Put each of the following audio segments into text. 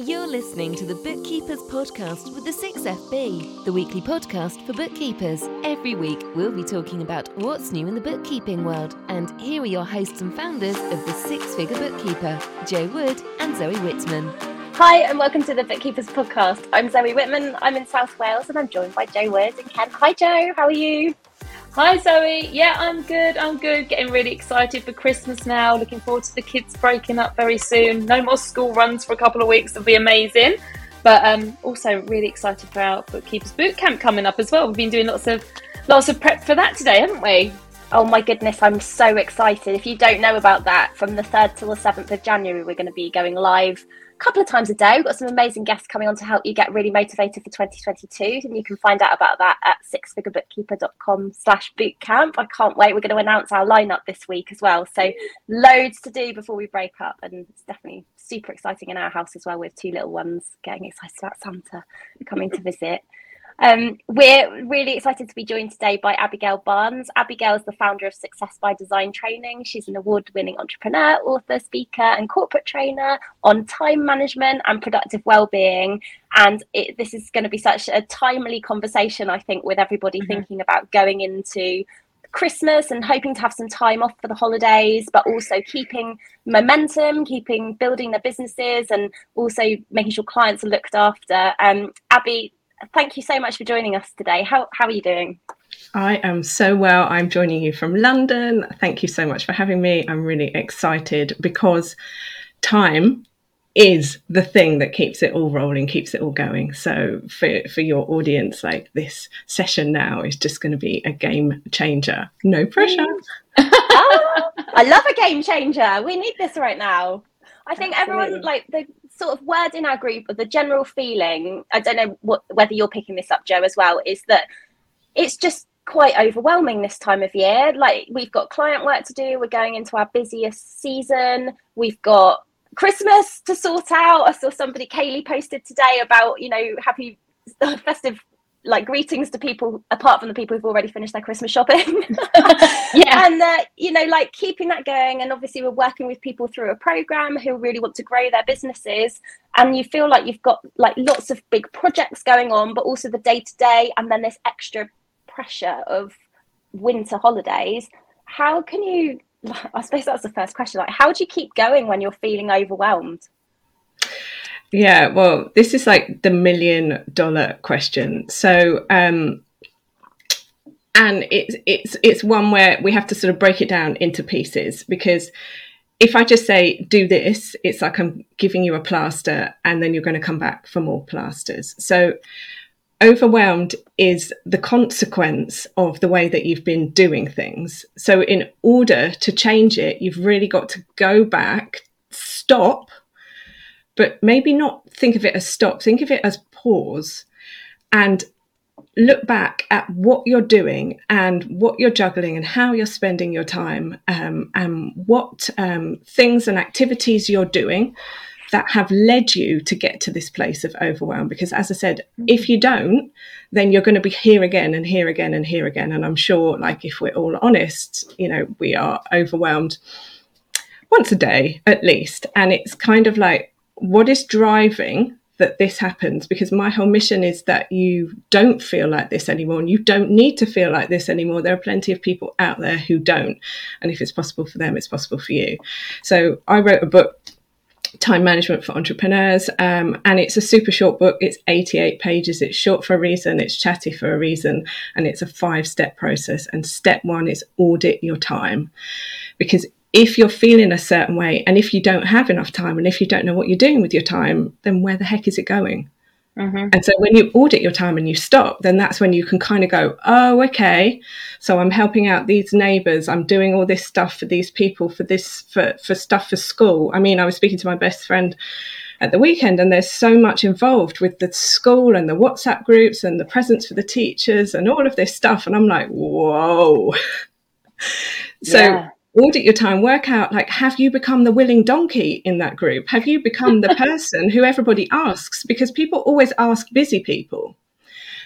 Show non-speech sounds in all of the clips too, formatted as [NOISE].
You're listening to the Bookkeepers Podcast with the 6FB, the weekly podcast for bookkeepers. Every week, we'll be talking about what's new in the bookkeeping world. And here are your hosts and founders of the Six Figure Bookkeeper, Jo Wood and Zoe Whitman. Hi, and welcome to the Bookkeepers Podcast. I'm Zoe Whitman. I'm in South Wales and I'm joined by Jo Wood and Kent. Hi, Jo. How are you? Hi Zoe, yeah, I'm good. I'm good. Getting really excited for Christmas now. Looking forward to the kids breaking up very soon. No more school runs for a couple of weeks. It'll be amazing. But um, also really excited for our bookkeepers boot camp coming up as well. We've been doing lots of lots of prep for that today, haven't we? Oh my goodness, I'm so excited. If you don't know about that, from the 3rd till the 7th of January, we're going to be going live couple of times a day. We've got some amazing guests coming on to help you get really motivated for 2022. And you can find out about that at sixfigurebookkeeper.com slash bootcamp. I can't wait. We're going to announce our lineup this week as well. So loads to do before we break up. And it's definitely super exciting in our house as well with two little ones getting excited about Santa coming to visit. Um, we're really excited to be joined today by Abigail Barnes. Abigail is the founder of Success by Design Training. She's an award winning entrepreneur, author, speaker, and corporate trainer on time management and productive well-being. And it, this is going to be such a timely conversation, I think, with everybody mm-hmm. thinking about going into Christmas and hoping to have some time off for the holidays, but also keeping momentum, keeping building their businesses, and also making sure clients are looked after. Um, Abby, thank you so much for joining us today. How, how are you doing? I am so well. I'm joining you from London. Thank you so much for having me. I'm really excited because time is the thing that keeps it all rolling, keeps it all going. So for for your audience, like this session now is just going to be a game changer. No pressure. oh, [LAUGHS] I love a game changer. We need this right now. I think Absolutely. everyone like the sort of word in our group or the general feeling, I don't know what, whether you're picking this up, Jo, as well, is that it's just quite overwhelming this time of year. Like we've got client work to do, we're going into our busiest season, we've got Christmas to sort out. I saw somebody Kaylee posted today about, you know, happy [LAUGHS] festive like greetings to people apart from the people who've already finished their christmas shopping. [LAUGHS] Yeah. And uh, you know like keeping that going and obviously we're working with people through a program who really want to grow their businesses and you feel like you've got like lots of big projects going on but also the day to day and then this extra pressure of winter holidays. How can you [SIGHS] i suppose that's the first question like how do you keep going when you're feeling overwhelmed yeah, well, this is like the million dollar question. So, um, and it's it's it's one where we have to sort of break it down into pieces because if I just say do this, it's like I'm giving you a plaster and then you're going to come back for more plasters. So overwhelmed is the consequence of the way that you've been doing things. So in order to change it, you've really got to go back, stop but maybe not think of it as stop, think of it as pause and look back at what you're doing and what you're juggling and how you're spending your time um, and what um, things and activities you're doing that have led you to get to this place of overwhelm. Because, as I said, if you don't, then you're going to be here again and here again and here again. And I'm sure, like, if we're all honest, you know, we are overwhelmed once a day at least. And it's kind of like, what is driving that this happens because my whole mission is that you don't feel like this anymore and you don't need to feel like this anymore. There are plenty of people out there who don't. And if it's possible for them, it's possible for you. So I wrote a book, Time Management for Entrepreneurs, um, and it's a super short book. It's 88 pages. It's short for a reason, it's chatty for a reason, and it's a five step process. And step one is audit your time because if you're feeling a certain way and if you don't have enough time and if you don't know what you're doing with your time, then where the heck is it going? Mm-hmm. And so when you audit your time and you stop, then that's when you can kind of go, oh, okay. So I'm helping out these neighbors. I'm doing all this stuff for these people, for this, for, for stuff for school. I mean, I was speaking to my best friend at the weekend and there's so much involved with the school and the WhatsApp groups and the presents for the teachers and all of this stuff. And I'm like, whoa. [LAUGHS] so yeah audit your time, work out like, have you become the willing donkey in that group? Have you become the [LAUGHS] person who everybody asks? Because people always ask busy people.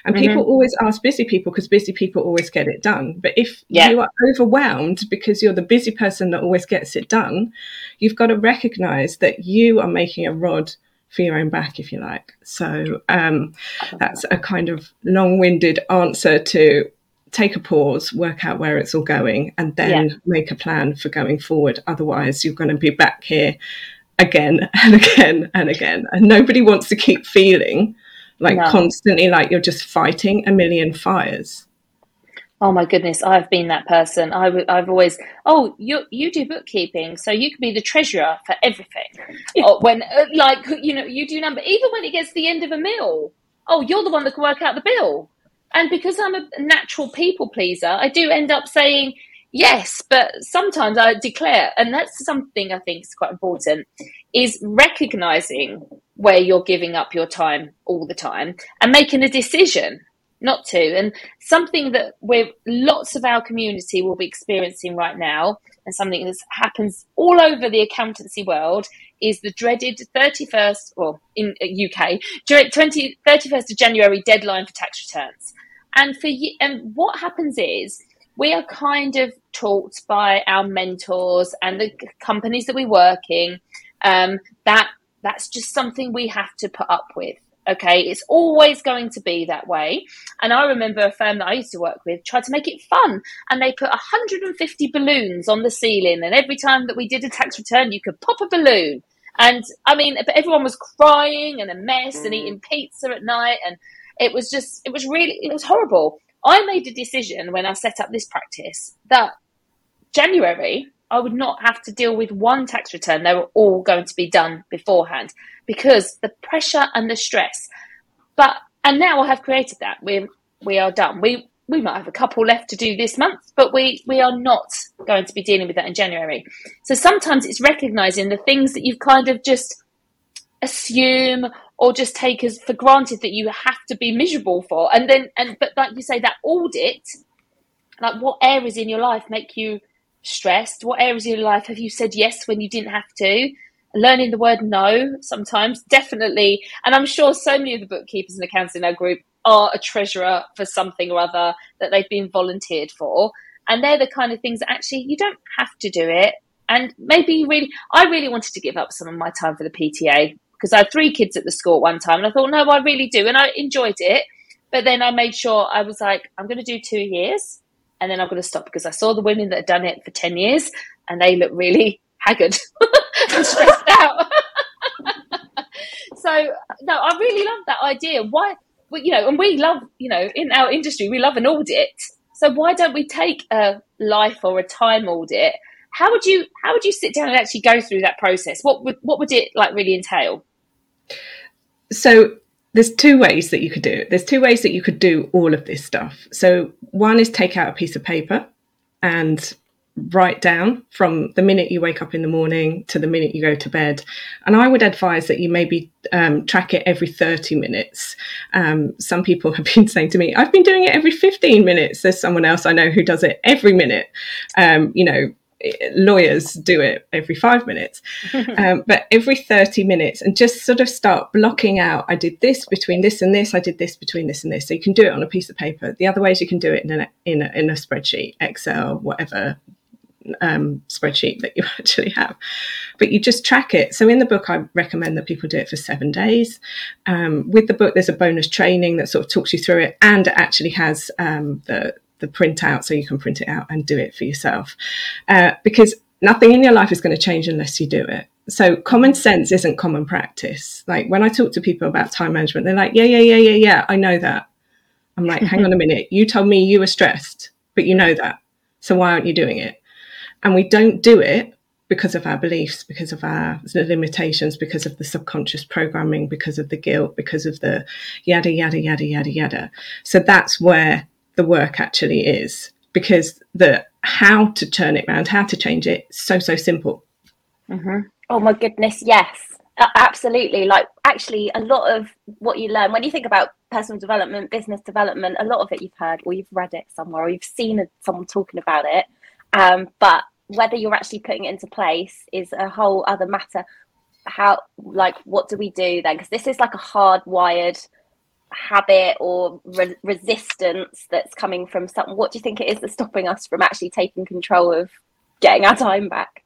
And mm-hmm. people always ask busy people because busy people always get it done. But if yeah. you are overwhelmed because you're the busy person that always gets it done, you've got to recognize that you are making a rod for your own back, if you like. So um, that's a kind of long winded answer to take a pause, work out where it's all going, and then yeah. make a plan for going forward. Otherwise, you're going to be back here again [LAUGHS] and again and again. And nobody wants to keep feeling like no. constantly like you're just fighting a million fires. Oh my goodness, I've been that person. i w- I've always, oh, you you do bookkeeping, so you can be the treasurer for everything. Yeah. When, uh, like, you know, you do number, even when it gets to the end of a meal, oh, you're the one that can work out the bill. And because I'm a natural people pleaser, I do end up saying yes, but sometimes I declare, and that's something I think is quite important, is recognizing where you're giving up your time all the time and making a decision not to. And something that we're lots of our community will be experiencing right now, and something that happens all over the accountancy world is the dreaded 31st, or in uh, UK, 20, 31st of January deadline for tax returns. And for you, and what happens is we are kind of taught by our mentors and the companies that we work in um, that that's just something we have to put up with. Okay, it's always going to be that way. And I remember a firm that I used to work with tried to make it fun, and they put 150 balloons on the ceiling. And every time that we did a tax return, you could pop a balloon. And I mean, everyone was crying and a mess and eating pizza at night, and it was just, it was really, it was horrible. I made a decision when I set up this practice that January I would not have to deal with one tax return. They were all going to be done beforehand because the pressure and the stress. But and now I have created that. We we are done. We we might have a couple left to do this month, but we we are not going to be dealing with that in January. So sometimes it's recognizing the things that you've kind of just assume or just take as for granted that you have to be miserable for. And then and but like you say that audit, like what areas in your life make you stressed? What areas in your life have you said yes when you didn't have to? Learning the word no sometimes, definitely. And I'm sure so many of the bookkeepers and accountants in our group are a treasurer for something or other that they've been volunteered for. And they're the kind of things that actually you don't have to do it. And maybe really, I really wanted to give up some of my time for the PTA because I had three kids at the school at one time. And I thought, no, I really do. And I enjoyed it. But then I made sure I was like, I'm going to do two years and then I'm going to stop because I saw the women that had done it for 10 years and they look really [LAUGHS] haggard [LAUGHS] and stressed out. [LAUGHS] so, no, I really love that idea. Why, well, you know, and we love, you know, in our industry, we love an audit. So why don't we take a life or a time audit? How would you how would you sit down and actually go through that process? What would what would it like really entail? So there's two ways that you could do it. There's two ways that you could do all of this stuff. So one is take out a piece of paper and write down from the minute you wake up in the morning to the minute you go to bed. And I would advise that you maybe um, track it every 30 minutes. Um, some people have [LAUGHS] been saying to me, I've been doing it every 15 minutes. There's someone else I know who does it every minute. Um, you know, lawyers do it every five minutes, [LAUGHS] um, but every 30 minutes and just sort of start blocking out. I did this between this and this, I did this between this and this. So you can do it on a piece of paper. The other ways you can do it in a, in a, in a spreadsheet, Excel, whatever um, spreadsheet that you [LAUGHS] actually have. But you just track it. So in the book, I recommend that people do it for seven days. Um, with the book, there's a bonus training that sort of talks you through it and it actually has um, the the printout so you can print it out and do it for yourself. Uh, because nothing in your life is going to change unless you do it. So common sense isn't common practice. Like when I talk to people about time management, they're like, yeah, yeah, yeah, yeah, yeah, I know that. I'm like, hang on a minute. You told me you were stressed, but you know that. So why aren't you doing it? And we don't do it because of our beliefs, because of our limitations, because of the subconscious programming, because of the guilt, because of the yada, yada, yada, yada, yada. So that's where the work actually is because the how to turn it around, how to change it, so so simple. Mm-hmm. Oh my goodness, yes, absolutely. Like actually, a lot of what you learn when you think about personal development, business development, a lot of it you've heard or you've read it somewhere or you've seen someone talking about it. Um, but whether you're actually putting it into place is a whole other matter. How like what do we do then? Because this is like a hardwired habit or re- resistance that's coming from something what do you think it is that's stopping us from actually taking control of getting our time back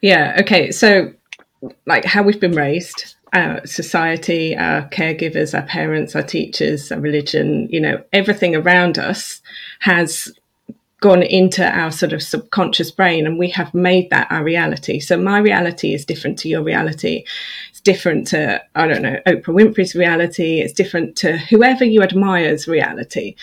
yeah okay so like how we've been raised our society, our caregivers, our parents, our teachers, our religion, you know, everything around us has gone into our sort of subconscious brain and we have made that our reality. So my reality is different to your reality. Different to, I don't know, Oprah Winfrey's reality. It's different to whoever you admire's reality.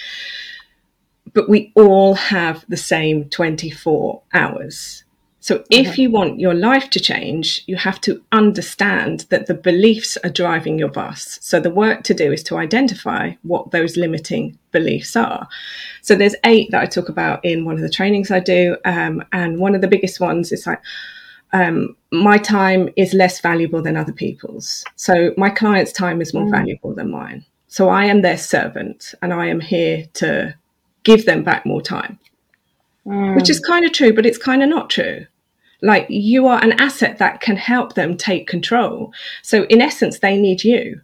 But we all have the same 24 hours. So if mm-hmm. you want your life to change, you have to understand that the beliefs are driving your bus. So the work to do is to identify what those limiting beliefs are. So there's eight that I talk about in one of the trainings I do, um, and one of the biggest ones is like. Um, my time is less valuable than other people's. So my client's time is more mm. valuable than mine. So I am their servant and I am here to give them back more time mm. which is kind of true, but it's kind of not true. Like you are an asset that can help them take control. So, in essence, they need you.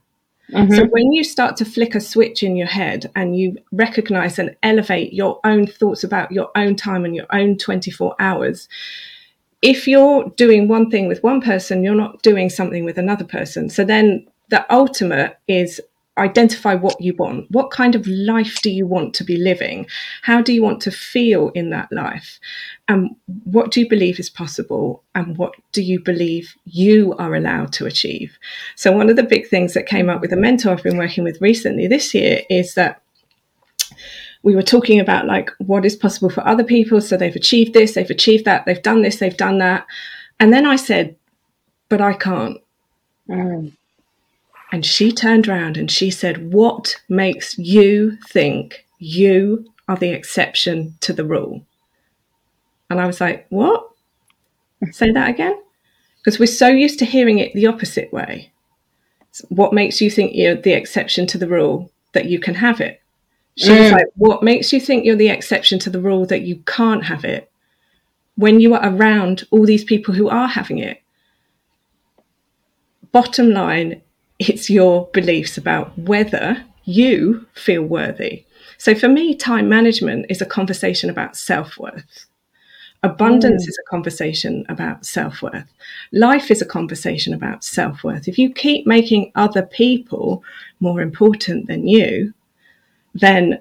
Mm-hmm. So, when you start to flick a switch in your head and you recognize and elevate your own thoughts about your own time and your own 24 hours, if you're doing one thing with one person, you're not doing something with another person. So, then the ultimate is identify what you want. What kind of life do you want to be living? How do you want to feel in that life? And what do you believe is possible? And what do you believe you are allowed to achieve? So, one of the big things that came up with a mentor I've been working with recently this year is that we were talking about like what is possible for other people. So, they've achieved this, they've achieved that, they've done this, they've done that. And then I said, but I can't. Mm. And she turned around and she said, What makes you think you are the exception to the rule? And I was like, What? [LAUGHS] Say that again? Because we're so used to hearing it the opposite way. What makes you think you're the exception to the rule that you can have it? She mm. was like, What makes you think you're the exception to the rule that you can't have it when you are around all these people who are having it? Bottom line, it's your beliefs about whether you feel worthy. So for me, time management is a conversation about self worth. Abundance mm. is a conversation about self worth. Life is a conversation about self worth. If you keep making other people more important than you, then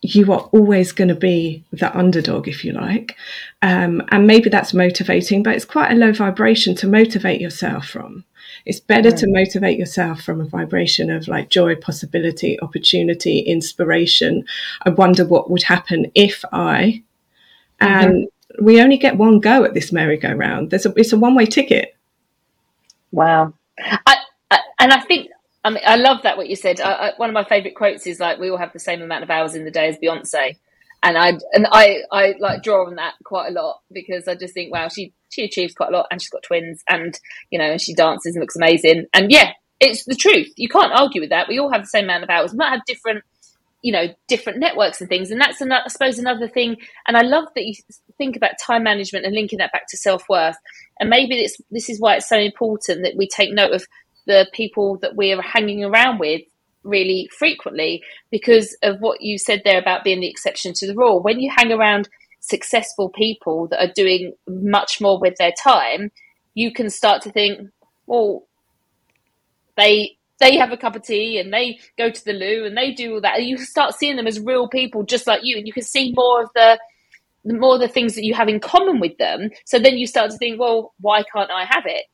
you are always going to be the underdog, if you like. Um, and maybe that's motivating, but it's quite a low vibration to motivate yourself from. It's better right. to motivate yourself from a vibration of like joy, possibility, opportunity, inspiration. I wonder what would happen if I. And mm-hmm. we only get one go at this merry-go-round. There's a, it's a one-way ticket. Wow. I, I, and I think I mean, I love that what you said. I, I, one of my favorite quotes is like, "We all have the same amount of hours in the day as Beyonce," and I and I I like draw on that quite a lot because I just think, wow, she she achieves quite a lot, and she's got twins, and you know, she dances and looks amazing, and yeah, it's the truth. You can't argue with that. We all have the same amount of hours. We might have different, you know, different networks and things, and that's I suppose another thing. And I love that you think about time management and linking that back to self worth. And maybe this this is why it's so important that we take note of the people that we are hanging around with really frequently because of what you said there about being the exception to the rule. When you hang around successful people that are doing much more with their time, you can start to think, well, they they have a cup of tea and they go to the loo and they do all that. And you start seeing them as real people just like you, and you can see more of the more of the things that you have in common with them. So then you start to think, well, why can't I have it?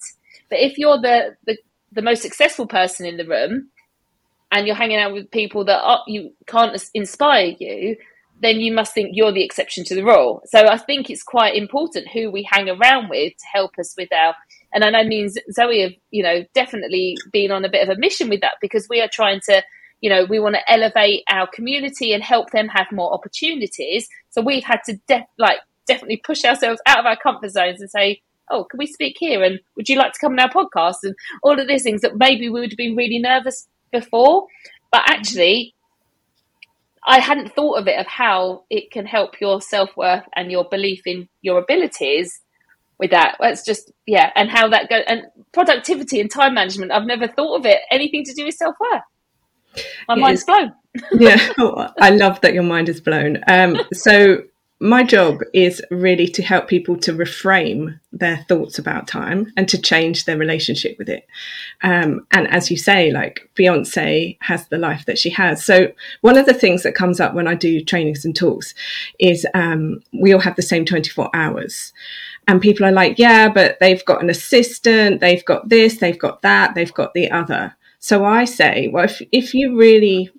But if you're the the, the most successful person in the room and you're hanging out with people that are, you can't inspire you, then you must think you're the exception to the rule. So I think it's quite important who we hang around with to help us with our. And I know Zoe have, you know, definitely been on a bit of a mission with that because we are trying to, you know, we want to elevate our community and help them have more opportunities. So we've had to def- like definitely push ourselves out of our comfort zones and say, oh, can we speak here? And would you like to come on our podcast? And all of these things that maybe we would have been really nervous before. But actually, I hadn't thought of it of how it can help your self worth and your belief in your abilities with that. That's just yeah, and how that goes and productivity and time management. I've never thought of it anything to do with self worth. My mind's blown. yeah, [LAUGHS] oh, I love that your mind is blown. Um, so my job is really to help people to reframe their thoughts about time and to change their relationship with it. Um, and as you say, like Beyonce has the life that she has. So one of the things that comes up when I do trainings and talks is um, we all have the same 24 hours. And people are like, yeah, but they've got an assistant, they've got this, they've got that, they've got the other. So I say, well, if, if you really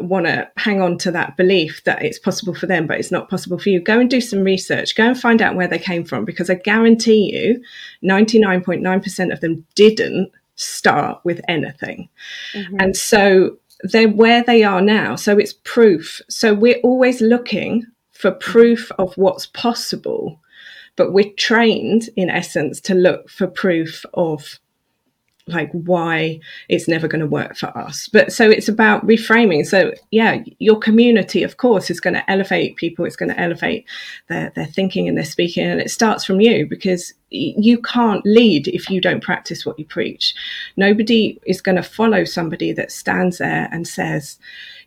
want to hang on to that belief that it's possible for them, but it's not possible for you, go and do some research. Go and find out where they came from because I guarantee you 99.9% of them didn't start with anything. Mm-hmm. And so they're where they are now. So it's proof. So we're always looking for proof of what's possible, but we're trained in essence to look for proof of like why it's never going to work for us. But so it's about reframing. So yeah, your community, of course, is going to elevate people. It's going to elevate their, their thinking and their speaking. And it starts from you because you can't lead if you don't practice what you preach. Nobody is going to follow somebody that stands there and says,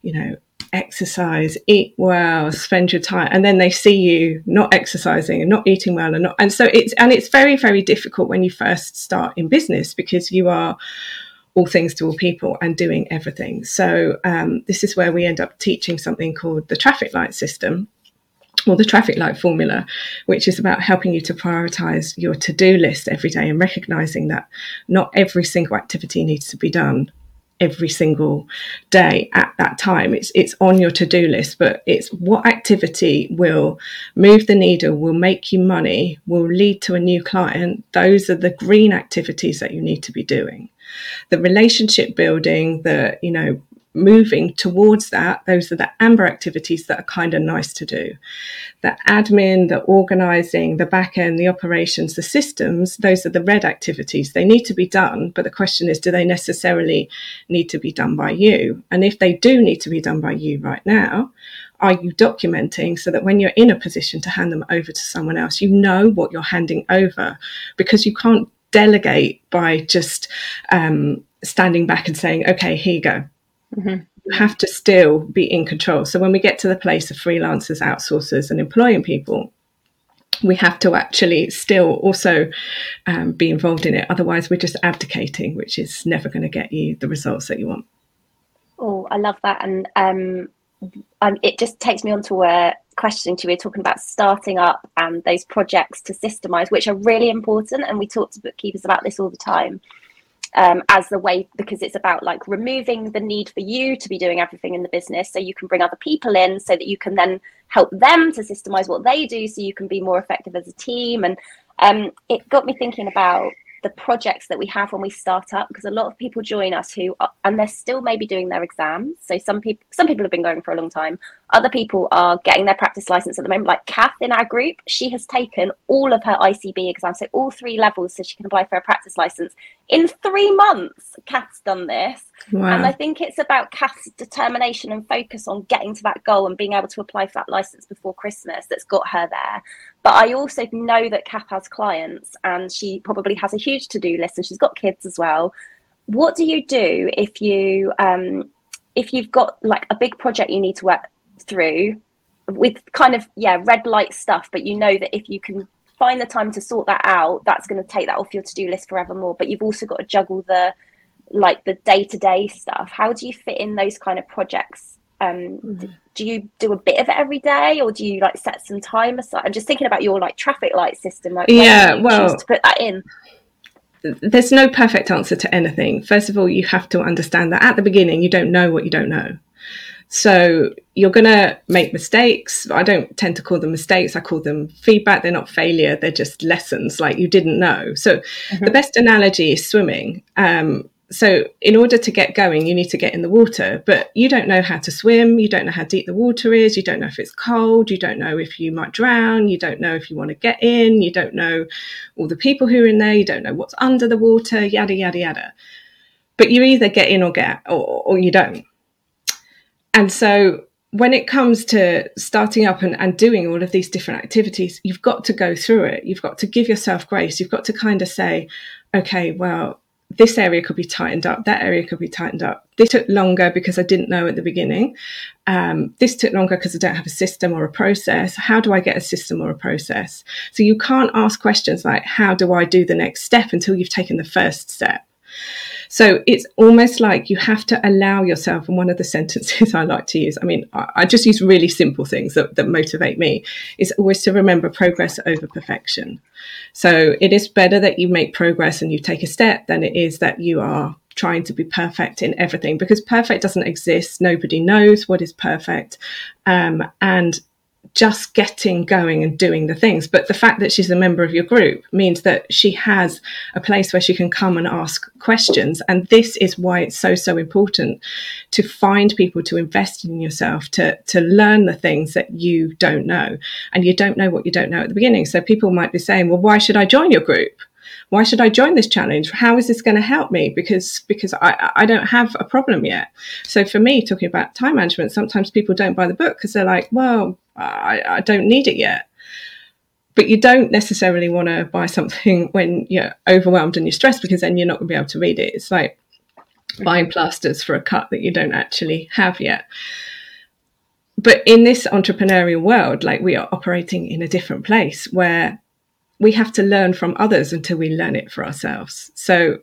you know, exercise, eat well, spend your time, and then they see you not exercising and not eating well, and not, and so it's and it's very very difficult when you first start in business because you are all things to all people and doing everything. So um, this is where we end up teaching something called the traffic light system. Or the traffic light formula, which is about helping you to prioritize your to do list every day and recognizing that not every single activity needs to be done every single day at that time. It's it's on your to-do list, but it's what activity will move the needle, will make you money, will lead to a new client. Those are the green activities that you need to be doing. The relationship building, the you know moving towards that, those are the amber activities that are kind of nice to do. The admin, the organizing, the back end, the operations, the systems, those are the red activities. They need to be done, but the question is, do they necessarily need to be done by you? And if they do need to be done by you right now, are you documenting so that when you're in a position to hand them over to someone else, you know what you're handing over because you can't delegate by just um, standing back and saying, okay, here you go Mm-hmm. You have to still be in control. So when we get to the place of freelancers, outsourcers, and employing people, we have to actually still also um, be involved in it. Otherwise, we're just abdicating, which is never going to get you the results that you want. Oh, I love that. And um, um, it just takes me on to a question to we are talking about starting up and those projects to systemize, which are really important. And we talk to bookkeepers about this all the time um, as the way because it's about like removing the need for you to be doing everything in the business so you can bring other people in so that you can then help them to systemize what they do so you can be more effective as a team. And um, it got me thinking about the projects that we have when we start up because a lot of people join us who are, and they're still maybe doing their exams. So some people some people have been going for a long time other people are getting their practice license at the moment like kath in our group she has taken all of her icb exams so all three levels so she can apply for a practice license in three months kath's done this wow. and i think it's about kath's determination and focus on getting to that goal and being able to apply for that license before christmas that's got her there but I also know that Kath has clients and she probably has a huge to do list and she's got kids as well. What do you do if you um, if you've got like a big project you need to work through with kind of yeah red light stuff, but you know that if you can find the time to sort that out, that's going to take that off your to do list forevermore. But you've also got to juggle the like the day to day stuff. How do you fit in those kind of projects um, mm-hmm. do you do a bit of it every day or do you like set some time aside i'm just thinking about your like traffic light system like yeah well to put that in there's no perfect answer to anything first of all you have to understand that at the beginning you don't know what you don't know so you're going to make mistakes. I don't tend to call them mistakes. I call them feedback. They're not failure. They're just lessons like you didn't know. So mm-hmm. the best analogy is swimming. Um, so in order to get going you need to get in the water but you don't know how to swim you don't know how deep the water is you don't know if it's cold you don't know if you might drown you don't know if you want to get in you don't know all the people who are in there you don't know what's under the water yada yada yada but you either get in or get or, or you don't and so when it comes to starting up and, and doing all of these different activities you've got to go through it you've got to give yourself grace you've got to kind of say okay well this area could be tightened up, that area could be tightened up. This took longer because I didn't know at the beginning. Um, this took longer because I don't have a system or a process. How do I get a system or a process? So you can't ask questions like, how do I do the next step until you've taken the first step? So it's almost like you have to allow yourself. And one of the [LAUGHS] sentences I like to use, I mean, I, I just use really simple things that, that motivate me, is always to remember progress over perfection. So it is better that you make progress and you take a step than it is that you are trying to be perfect in everything because perfect doesn't exist. Nobody knows what is perfect. Um, and just getting going and doing the things. But the fact that she's a member of your group means that she has a place where she can come and ask questions. And this is why it's so, so important to find people to invest in yourself, to, to learn the things that you don't know. And you don't know what you don't know at the beginning. So people might be saying, well, why should I join your group? why should I join this challenge? How is this going to help me? Because because I, I don't have a problem yet. So for me, talking about time management, sometimes people don't buy the book because they're like, well, I, I don't need it yet. But you don't necessarily want to buy something [LAUGHS] when you're overwhelmed and you're stressed because then you're not going to be able to read it. It's like buying plasters for a cut that you don't actually have yet but in this entrepreneurial world like we are operating in a different place where we have to learn from others until we learn it for ourselves. So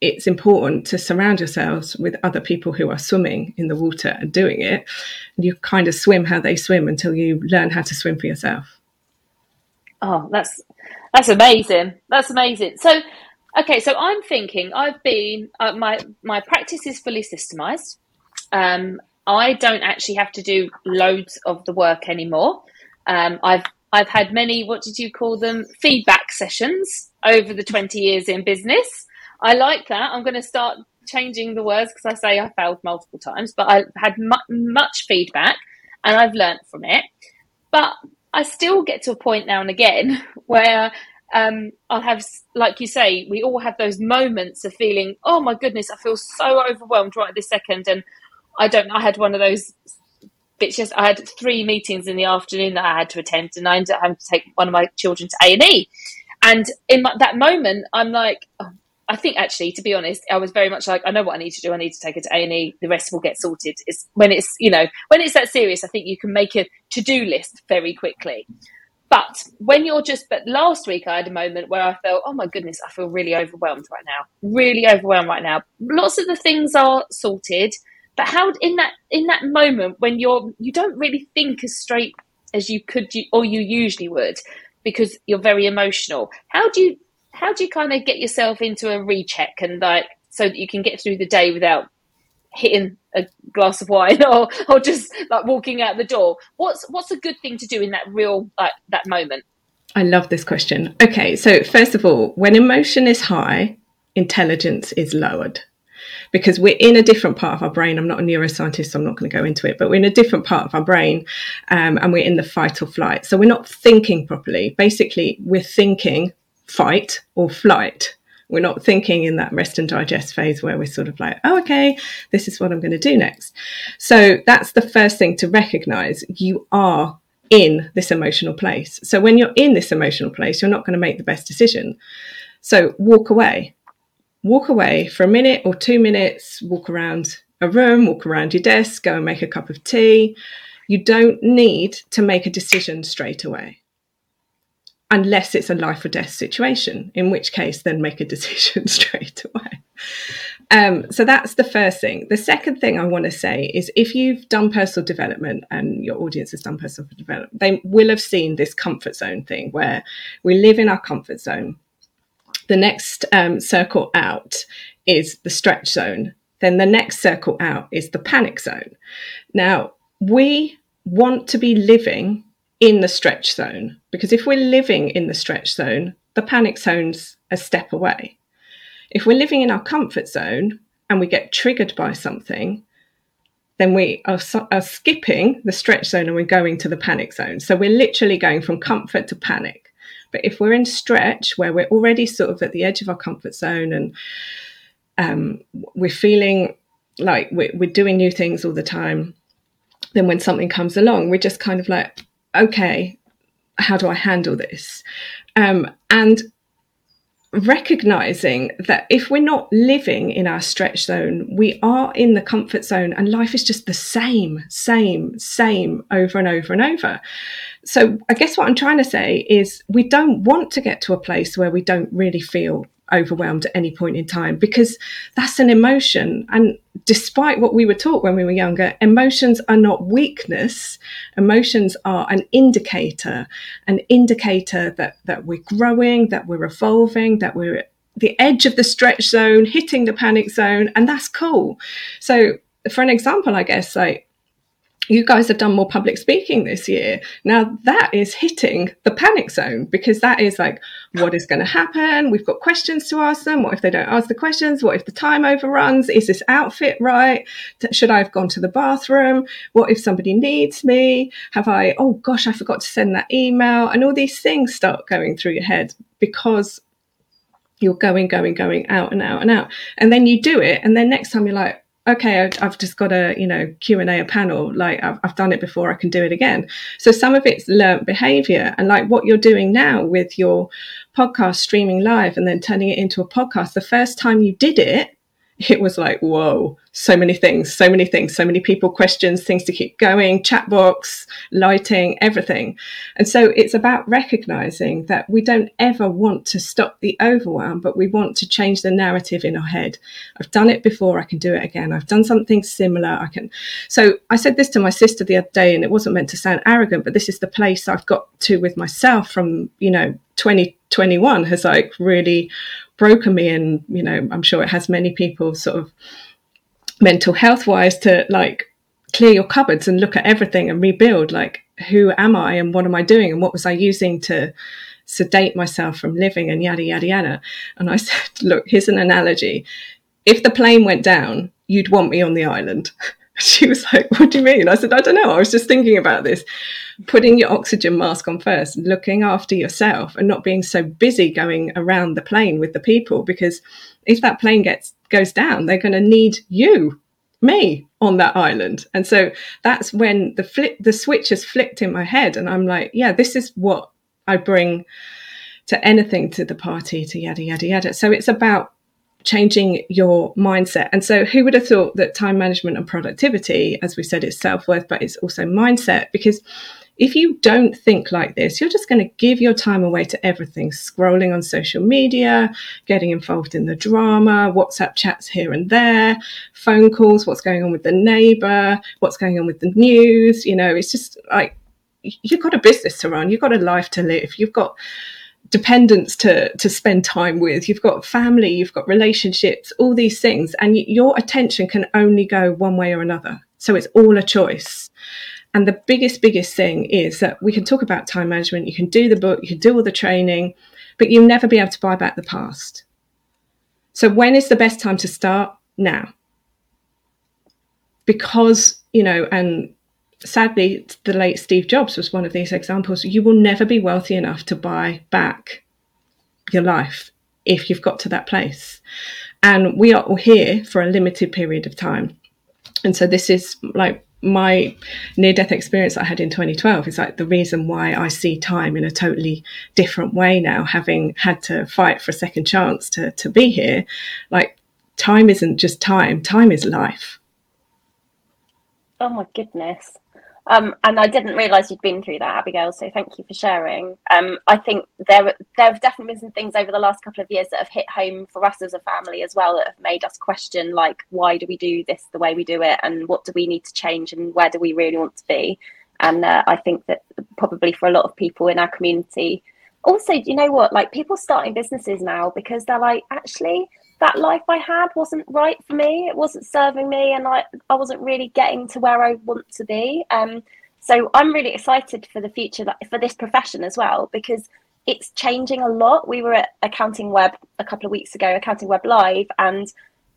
it's important to surround yourselves with other people who are swimming in the water and doing it. And you kind of swim how they swim until you learn how to swim for yourself. Oh, that's that's amazing. That's amazing. So, okay, so I'm thinking I've been uh, my my practice is fully systemized. Um, I don't actually have to do loads of the work anymore. Um, I've I've had many, what did you call them, feedback sessions over the 20 years in business. I like that. I'm going to start changing the words because I say I failed multiple times, but I've had mu- much feedback and I've learned from it. But I still get to a point now and again [LAUGHS] where um, I'll have, like you say, we all have those moments of feeling, oh my goodness, I feel so overwhelmed right this second. And I don't, I had one of those just I had three meetings in the afternoon that I had to attend, and I ended up having to take one of my children to A and E. And in my, that moment, I'm like, oh, I think actually, to be honest, I was very much like, I know what I need to do. I need to take her to A and E. The rest will get sorted. It's when it's you know when it's that serious. I think you can make a to do list very quickly. But when you're just, but last week I had a moment where I felt, oh my goodness, I feel really overwhelmed right now. Really overwhelmed right now. Lots of the things are sorted but how in that in that moment when you're you don't really think as straight as you could or you usually would because you're very emotional. How do you how do you kind of get yourself into a recheck and like so that you can get through the day without hitting a glass of wine [LAUGHS] or or just like walking out the door? What's what's a good thing to do in that real like that moment? I love this question. Okay, so first of all, when emotion is high, intelligence is lowered because we're in a different part of our brain. I'm not a neuroscientist, so I'm not going to go into it, but we're in a different part of our brain um, and we're in the fight or flight. So we're not thinking properly. Basically, we're thinking fight or flight. We're not thinking in that rest and digest phase where we're sort of like, oh, okay, this is what I'm going to do next. So that's the first thing to recognize. You are in this emotional place. So when you're in this emotional place, you're not going to make the best decision. So walk away walk away for a minute or two minutes, walk around a room, walk around your desk, go and make a cup of tea. You don't need to make a decision straight away. Unless it's a life or death situation, in which case, then make a decision [LAUGHS] straight away. Um, so that's the first thing. The second thing I want to say is if you've done personal development and your audience has done personal development, they will have seen this comfort zone thing where we live in our comfort zone the next um, circle out is the stretch zone. Then the next circle out is the panic zone. Now, we want to be living in the stretch zone because if we're living in the stretch zone, the panic zone's a step away. If we're living in our comfort zone and we get triggered by something, then we are, are, skipping the stretch zone and we're going to the panic zone. So we're literally going from comfort to panic. But if we're in stretch where we're already sort of at the edge of our comfort zone and um, we're feeling like we're, we're doing new things all the time, then when something comes along, we're just kind of like, okay, how do I handle this? Um, and recognizing that if we're not living in our stretch zone, we are in the comfort zone and life is just the same, same, same over and over and over. So, I guess what I'm trying to say is we don't want to get to a place where we don't really feel overwhelmed at any point in time because that's an emotion. And despite what we were taught when we were younger, emotions are not weakness. Emotions are an indicator, an indicator that, that we're growing, that we're evolving, that we're at the edge of the stretch zone, hitting the panic zone, and that's cool. So, for an example, I guess, like you guys have done more public speaking this year. Now that is hitting the panic zone because that is like, what is going to happen? We've got questions to ask them. What if they don't ask the questions? What if the time overruns? Is this outfit right? Should I have gone to the bathroom? What if somebody needs me? Have I, oh gosh, I forgot to send that email. And all these things start going through your head because you're going, going, going out and out and out. And then you do it. And then next time you're like, okay, I've just got a, you know, Q and A, a panel, like I've, I've done it before, I can do it again. So some of it's learned behavior and like what you're doing now with your podcast streaming live and then turning it into a podcast. The first time you did it, it was like, whoa, so many things, so many things, so many people, questions, things to keep going, chat box, lighting, everything. And so it's about recognizing that we don't ever want to stop the overwhelm, but we want to change the narrative in our head. I've done it before, I can do it again. I've done something similar, I can. So I said this to my sister the other day, and it wasn't meant to sound arrogant, but this is the place I've got to with myself from, you know, 2021 has like really broken me and you know i'm sure it has many people sort of mental health wise to like clear your cupboards and look at everything and rebuild like who am i and what am i doing and what was i using to sedate myself from living and yada yada yada. And i [LAUGHS] said look here's an analogy. If the plane went down you'd want me on the island [LAUGHS] [LAUGHS] she was like what do you mean i said i don't know i was just thinking about this putting your oxygen mask on first, looking after yourself, and not being so busy going around the plane with the people. Because if that plane gets goes down, they're going to need you, me, on that island. And so that's when the flip, the switch has flipped in my head, and I'm like, yeah, this is what I bring to anything to the party, to yada yada yada. So it's about changing your mindset. And so, who would have thought that time management and productivity, as we said, is self worth, but it's also mindset? Because if you don't think like this, you're just going to give your time away to everything scrolling on social media, getting involved in the drama, WhatsApp chats here and there, phone calls, what's going on with the neighbor, what's going on with the news. You know, it's just like you've got a business to run, you've got a life to live, you've got dependents to to spend time with you've got family you've got relationships all these things and y- your attention can only go one way or another so it's all a choice and the biggest, biggest thing is that we can talk about time management, you can do the book, you can do all the training, but you'll never be able to buy back the past. So, when is the best time to start? Now. Because, you know, and sadly, the late Steve Jobs was one of these examples. You will never be wealthy enough to buy back your life if you've got to that place. And we are all here for a limited period of time. And so, this is like my near death experience I had in 2012 is like the reason why I see time in a totally different way now, having had to fight for a second chance to, to be here. Like, time isn't just time, time is life. Oh my goodness. Um, and I didn't realise you'd been through that, Abigail. So thank you for sharing. Um, I think there there have definitely been some things over the last couple of years that have hit home for us as a family as well that have made us question like why do we do this the way we do it and what do we need to change and where do we really want to be. And uh, I think that probably for a lot of people in our community, also, you know what? Like people starting businesses now because they're like, actually, that life I had wasn't right for me. It wasn't serving me, and I I wasn't really getting to where I want to be. Um, so I'm really excited for the future for this profession as well because it's changing a lot. We were at Accounting Web a couple of weeks ago, Accounting Web Live, and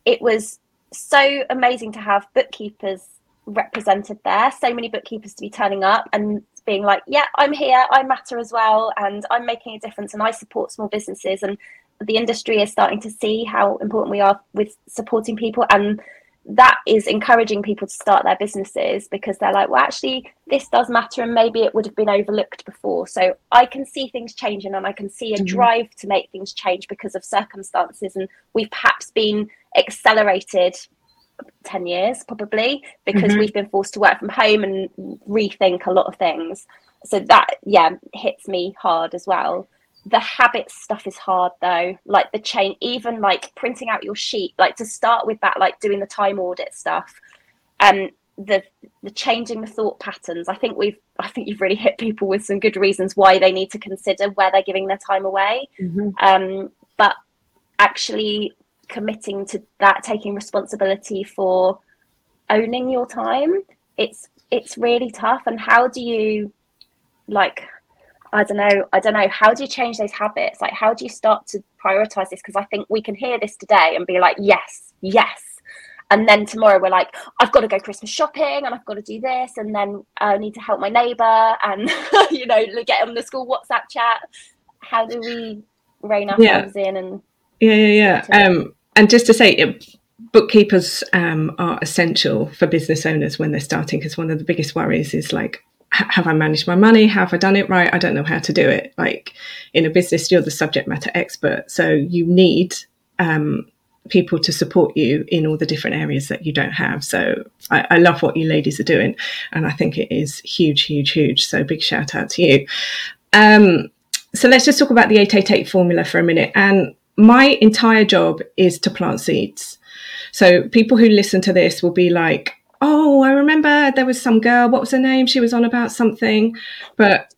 it was so amazing to have bookkeepers represented there. So many bookkeepers to be turning up and being like, "Yeah, I'm here. I matter as well, and I'm making a difference, and I support small businesses." And the industry is starting to see how important we are with supporting people and that is encouraging people to start their businesses because they're like, well, actually, this does matter, and maybe it would have been overlooked before. So I can see things changing, and I can see a mm-hmm. drive to make things change because of circumstances, and we've perhaps been accelerated 10 years probably because mm-hmm. we've been forced to work from home and rethink a lot of things so that yeah hits me hard as well the habits stuff is hard though. Like the chain even like printing out your sheet like to start with that like doing the time audit stuff and um, the the changing the thought patterns. I think we've i think you've really hit people with some good reasons why they need to consider where they're giving their time away. Mm-hmm. um but actually committing to that taking responsibility for owning your time it's it's really tough. And how do you like I don't know, I don't know, how do you change those habits? Like, how do you start to prioritize this? Because I think we can hear this today and be like, yes, yes. And then tomorrow we're like, I've got to go Christmas shopping and I've got to do this. And then I need to help my neighbor and, [LAUGHS] you know, get on the school WhatsApp chat. How do we rein ourselves yeah. in and. Yeah, yeah, yeah. Um, and just to say, bookkeepers um, are essential for business owners when they're starting because one of the biggest worries is like have I managed my money? Have I done it right? I don't know how to do it. Like in a business, you're the subject matter expert. So you need um, people to support you in all the different areas that you don't have. So I, I, love what you ladies are doing. And I think it is huge, huge, huge. So big shout out to you. Um, so let's just talk about the 888 formula for a minute. And my entire job is to plant seeds. So people who listen to this will be like, oh, I remember there was some girl, what was her name? She was on about something. But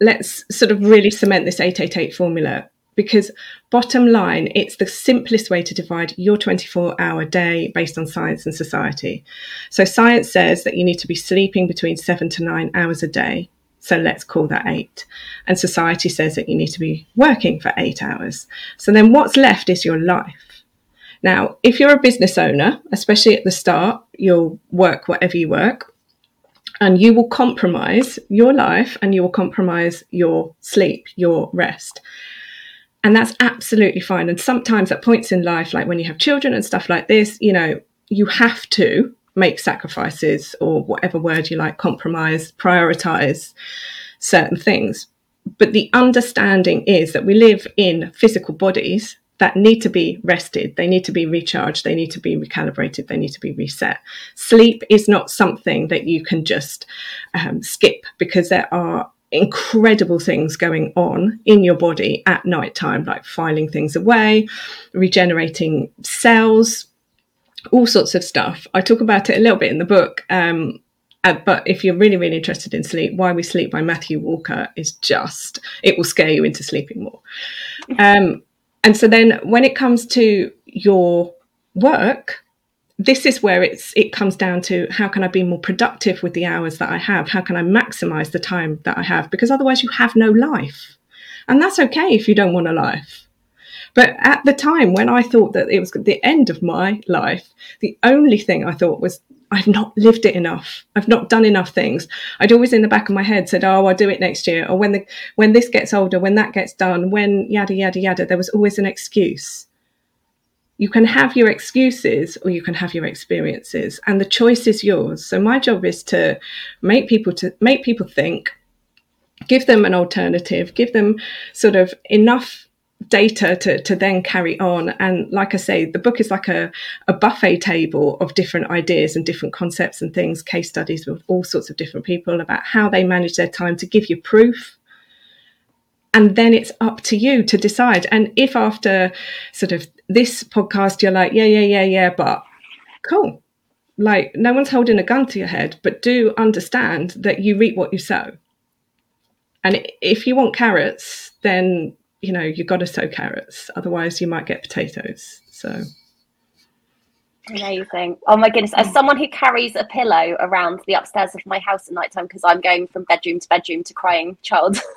let's sort of really cement this 888 formula because bottom line, it's the simplest way to divide your 24 hour day based on science and society. So science says that you need to be sleeping between seven to nine hours a day. So let's call that eight. And society says that you need to be working for eight hours. So then what's left is your life. Now, if you're a business owner, especially at the start, you'll work whatever you work and you will compromise your life and you will compromise your sleep, your rest. And that's absolutely fine. And sometimes at points in life, like when you have children and stuff like this, you know, you have to make sacrifices or whatever word you like, compromise, prioritize certain things. But the understanding is that we live in physical bodies that need to be rested, they need to be recharged, they need to be recalibrated, they need to be reset. Sleep is not something that you can just um, skip because there are incredible things going on in your body at night time, like filing things away, regenerating cells, all sorts of stuff. I talk about it a little bit in the book. Um, uh, but if you're really, really interested in sleep, Why We Sleep by Matthew Walker is just, it will scare you into sleeping more. Um, and so then when it comes to your work, this is where it's it comes down to how can I be more productive with the hours that I have? How can I maximize the time that I have? Because otherwise you have no life. And that's okay if you don't want a life. But at the time when I thought that it was the end of my life, the only thing I thought was I've not lived it enough. I've not done enough things. I'd always in the back of my head said, "Oh, I'll do it next year," or when the when this gets older, when that gets done, when yada yada yada. There was always an excuse. You can have your excuses or you can have your experiences, and the choice is yours. So my job is to make people to make people think, give them an alternative, give them sort of enough data to, to then carry on. And like I say, the book is like a, a buffet table of different ideas and different concepts and things, case studies with all sorts of different people about how they manage their time to give you proof. And then it's up to you to decide. And if after sort of this podcast, you're like, yeah, yeah, yeah, yeah, but cool. Like, no one's holding a gun to your head, but do understand that you reap what you sow. And if you want carrots, then you know, you've got to sow carrots, otherwise you might get potatoes. So amazing. Oh my goodness. As someone who carries a pillow around the upstairs of my house at night time because I'm going from bedroom to bedroom to crying child. [LAUGHS]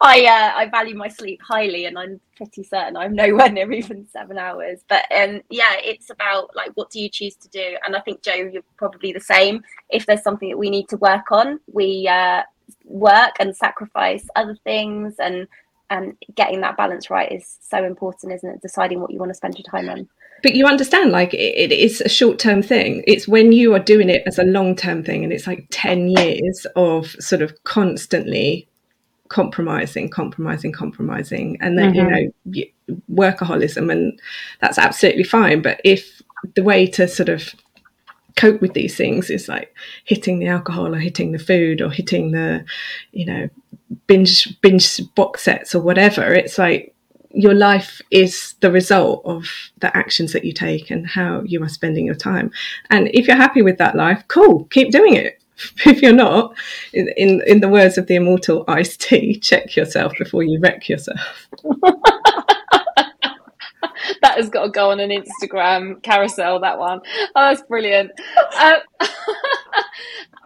I uh, I value my sleep highly, and I'm pretty certain I'm nowhere near even seven hours. But um, yeah, it's about like what do you choose to do, and I think Jo, you're probably the same. If there's something that we need to work on, we uh, work and sacrifice other things, and and getting that balance right is so important, isn't it? Deciding what you want to spend your time on. But you understand, like it, it is a short term thing. It's when you are doing it as a long term thing, and it's like 10 years of sort of constantly compromising, compromising, compromising. And then, mm-hmm. you know, workaholism, and that's absolutely fine. But if the way to sort of cope with these things is like hitting the alcohol or hitting the food or hitting the you know binge binge box sets or whatever it's like your life is the result of the actions that you take and how you are spending your time and if you're happy with that life cool keep doing it [LAUGHS] if you're not in in, in the words of the immortal Ice-T [LAUGHS] check yourself before you wreck yourself [LAUGHS] that has got to go on an Instagram carousel. That one. Oh, that's brilliant.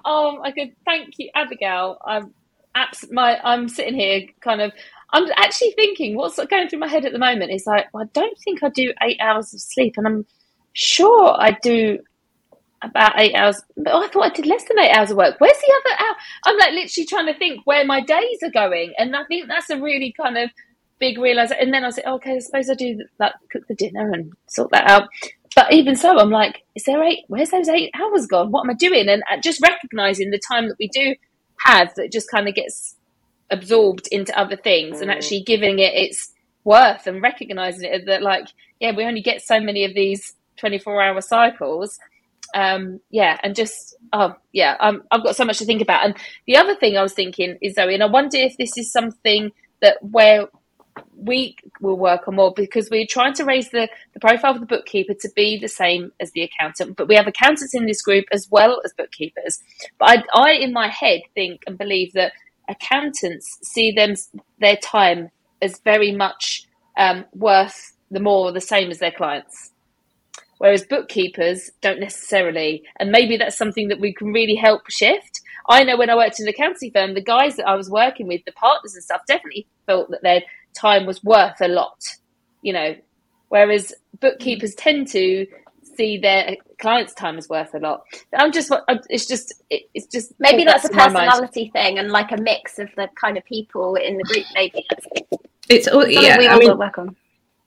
Um, I could thank you, Abigail. I'm abs- my I'm sitting here, kind of. I'm actually thinking what's going through my head at the moment is like, well, I don't think I do eight hours of sleep, and I'm sure I do about eight hours. But oh, I thought I did less than eight hours of work. Where's the other hour? I'm like literally trying to think where my days are going, and I think that's a really kind of big realization. And then I was like, okay, I suppose I do that, cook the dinner and sort that out. But even so, I'm like, is there eight? Where's those eight hours gone? What am I doing? And uh, just recognizing the time that we do that just kind of gets absorbed into other things mm. and actually giving it its worth and recognizing it that, like, yeah, we only get so many of these 24 hour cycles. Um, yeah, and just, oh, yeah, um, I've got so much to think about. And the other thing I was thinking is, Zoe, and I wonder if this is something that where we will work on more because we're trying to raise the, the profile of the bookkeeper to be the same as the accountant. But we have accountants in this group as well as bookkeepers. But I, I in my head, think and believe that accountants see them their time as very much um, worth the more or the same as their clients. Whereas bookkeepers don't necessarily, and maybe that's something that we can really help shift. I know when I worked in the accounting firm, the guys that I was working with, the partners and stuff, definitely felt that they'd time was worth a lot, you know, whereas bookkeepers tend to see their clients' time as worth a lot. I'm just, it's just, it's just maybe that's a personality thing and like a mix of the kind of people in the group. Maybe it's all yeah. We all I mean, work on.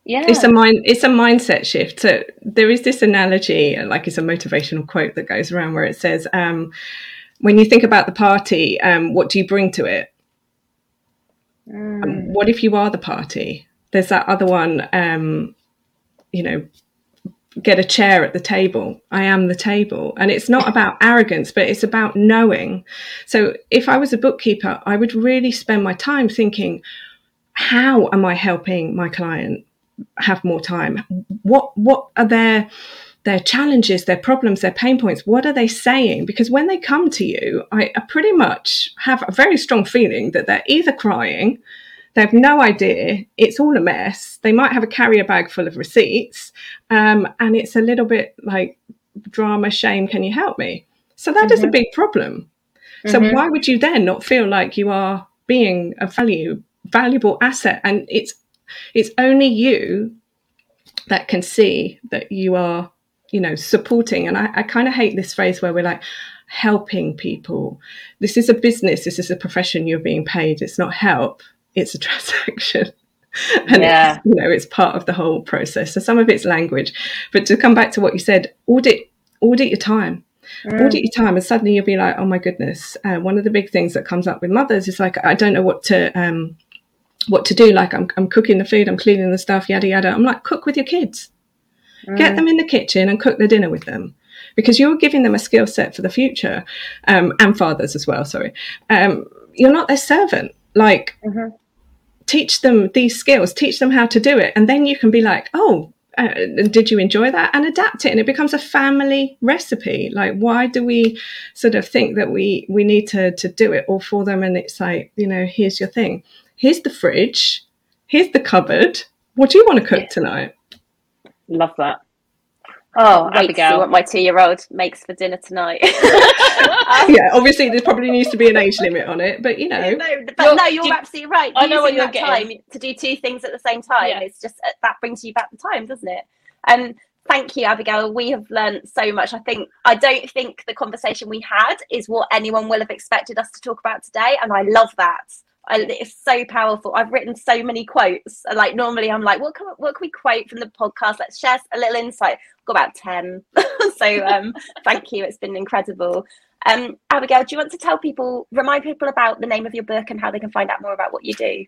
Yeah. It's a mind it's a mindset shift. So there is this analogy, like it's a motivational quote that goes around where it says, um, when you think about the party, um, what do you bring to it? Mm. what if you are the party? There's that other one, um, you know, get a chair at the table. I am the table. And it's not about arrogance, but it's about knowing. So if I was a bookkeeper, I would really spend my time thinking, how am I helping my client have more time? What what are their their challenges, their problems, their pain points, what are they saying? Because when they come to you, I, I pretty much have a very strong feeling that they're either crying, they have no idea, it's all a mess, they might have a carrier bag full of receipts, um, and it's a little bit like drama, shame, can you help me? So that mm-hmm. is a mm-hmm. big problem. So mm-hmm. why would you then not feel like you are being a value valuable asset? And it's it's only you that can see that you are you know, supporting. And I, I kind of hate this phrase where we're like, helping people. This is a business, this is a profession you're being paid. It's not help, it's a [LAUGHS] transaction. and yeah. you know, it's part of the whole process. So some of it's language. But to come back to what you said, audit audit your time. Mm. Audit your time, and suddenly you'll be like, "Oh my goodness!" Uh, one of the big things that comes up with mothers is like, "I don't know what to um, what to do. Like, I'm I'm cooking the food, I'm cleaning the stuff, yada yada." I'm like, "Cook with your kids. Mm. Get them in the kitchen and cook their dinner with them because you're giving them a skill set for the future um, and fathers as well. Sorry. Um, you're not their servant. Like, mm-hmm. teach them these skills, teach them how to do it. And then you can be like, oh, uh, did you enjoy that and adapt it and it becomes a family recipe like why do we sort of think that we we need to to do it all for them and it's like you know here's your thing here's the fridge here's the cupboard what do you want to cook yeah. tonight Love that. Oh, wait Abigail. to see what my two-year-old makes for dinner tonight. [LAUGHS] [LAUGHS] yeah, obviously there probably needs to be an age limit on it, but you know. No, but you're, no, you're you, absolutely right. I know what you're getting. time to do two things at the same time. Yeah. It's just uh, that brings you back the time, doesn't it? And thank you, Abigail. We have learned so much. I think I don't think the conversation we had is what anyone will have expected us to talk about today, and I love that. I, it's so powerful. I've written so many quotes. Like normally, I'm like, what can what can we quote from the podcast? Let's share a little insight. I've got about ten. [LAUGHS] so um, thank you. It's been incredible. Um, Abigail, do you want to tell people, remind people about the name of your book and how they can find out more about what you do?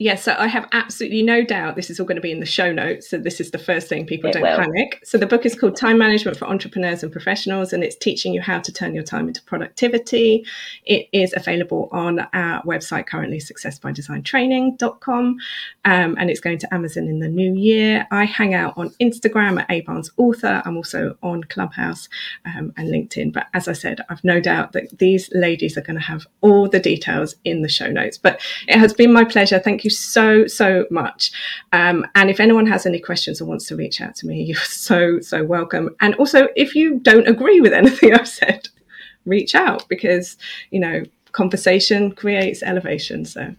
Yes, yeah, so I have absolutely no doubt this is all going to be in the show notes. So this is the first thing people it don't will. panic. So the book is called Time Management for Entrepreneurs and Professionals, and it's teaching you how to turn your time into productivity. It is available on our website currently, successbydesigntraining.com, um, and it's going to Amazon in the new year. I hang out on Instagram at Abarnes Author. I'm also on Clubhouse um, and LinkedIn. But as I said, I've no doubt that these ladies are going to have all the details in the show notes. But it has been my pleasure. Thank you so, so much. Um, and if anyone has any questions or wants to reach out to me, [LAUGHS] you're so, so welcome. And also, if you don't agree with [LAUGHS] anything I've said, reach out because, you know, conversation creates elevation. So.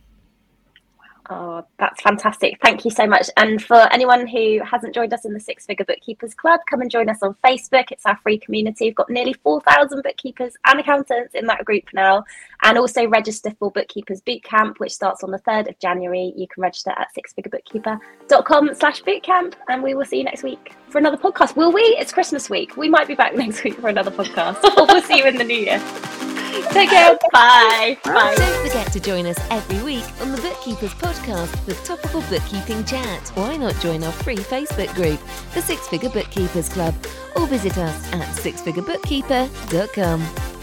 Oh, that's fantastic. Thank you so much. And for anyone who hasn't joined us in the Six Figure Bookkeepers Club, come and join us on Facebook. It's our free community. We've got nearly 4,000 bookkeepers and accountants in that group now. And also register for Bookkeepers Bootcamp, which starts on the 3rd of January. You can register at sixfigurebookkeeper.com slash bootcamp. And we will see you next week for another podcast. Will we? It's Christmas week. We might be back [LAUGHS] next week for another podcast. we'll see you in the new year. Take care. Bye. Bye. Don't forget to join us every week on the Bookkeepers Podcast for topical bookkeeping chat. Why not join our free Facebook group, the Six Figure Bookkeepers Club, or visit us at sixfigurebookkeeper.com.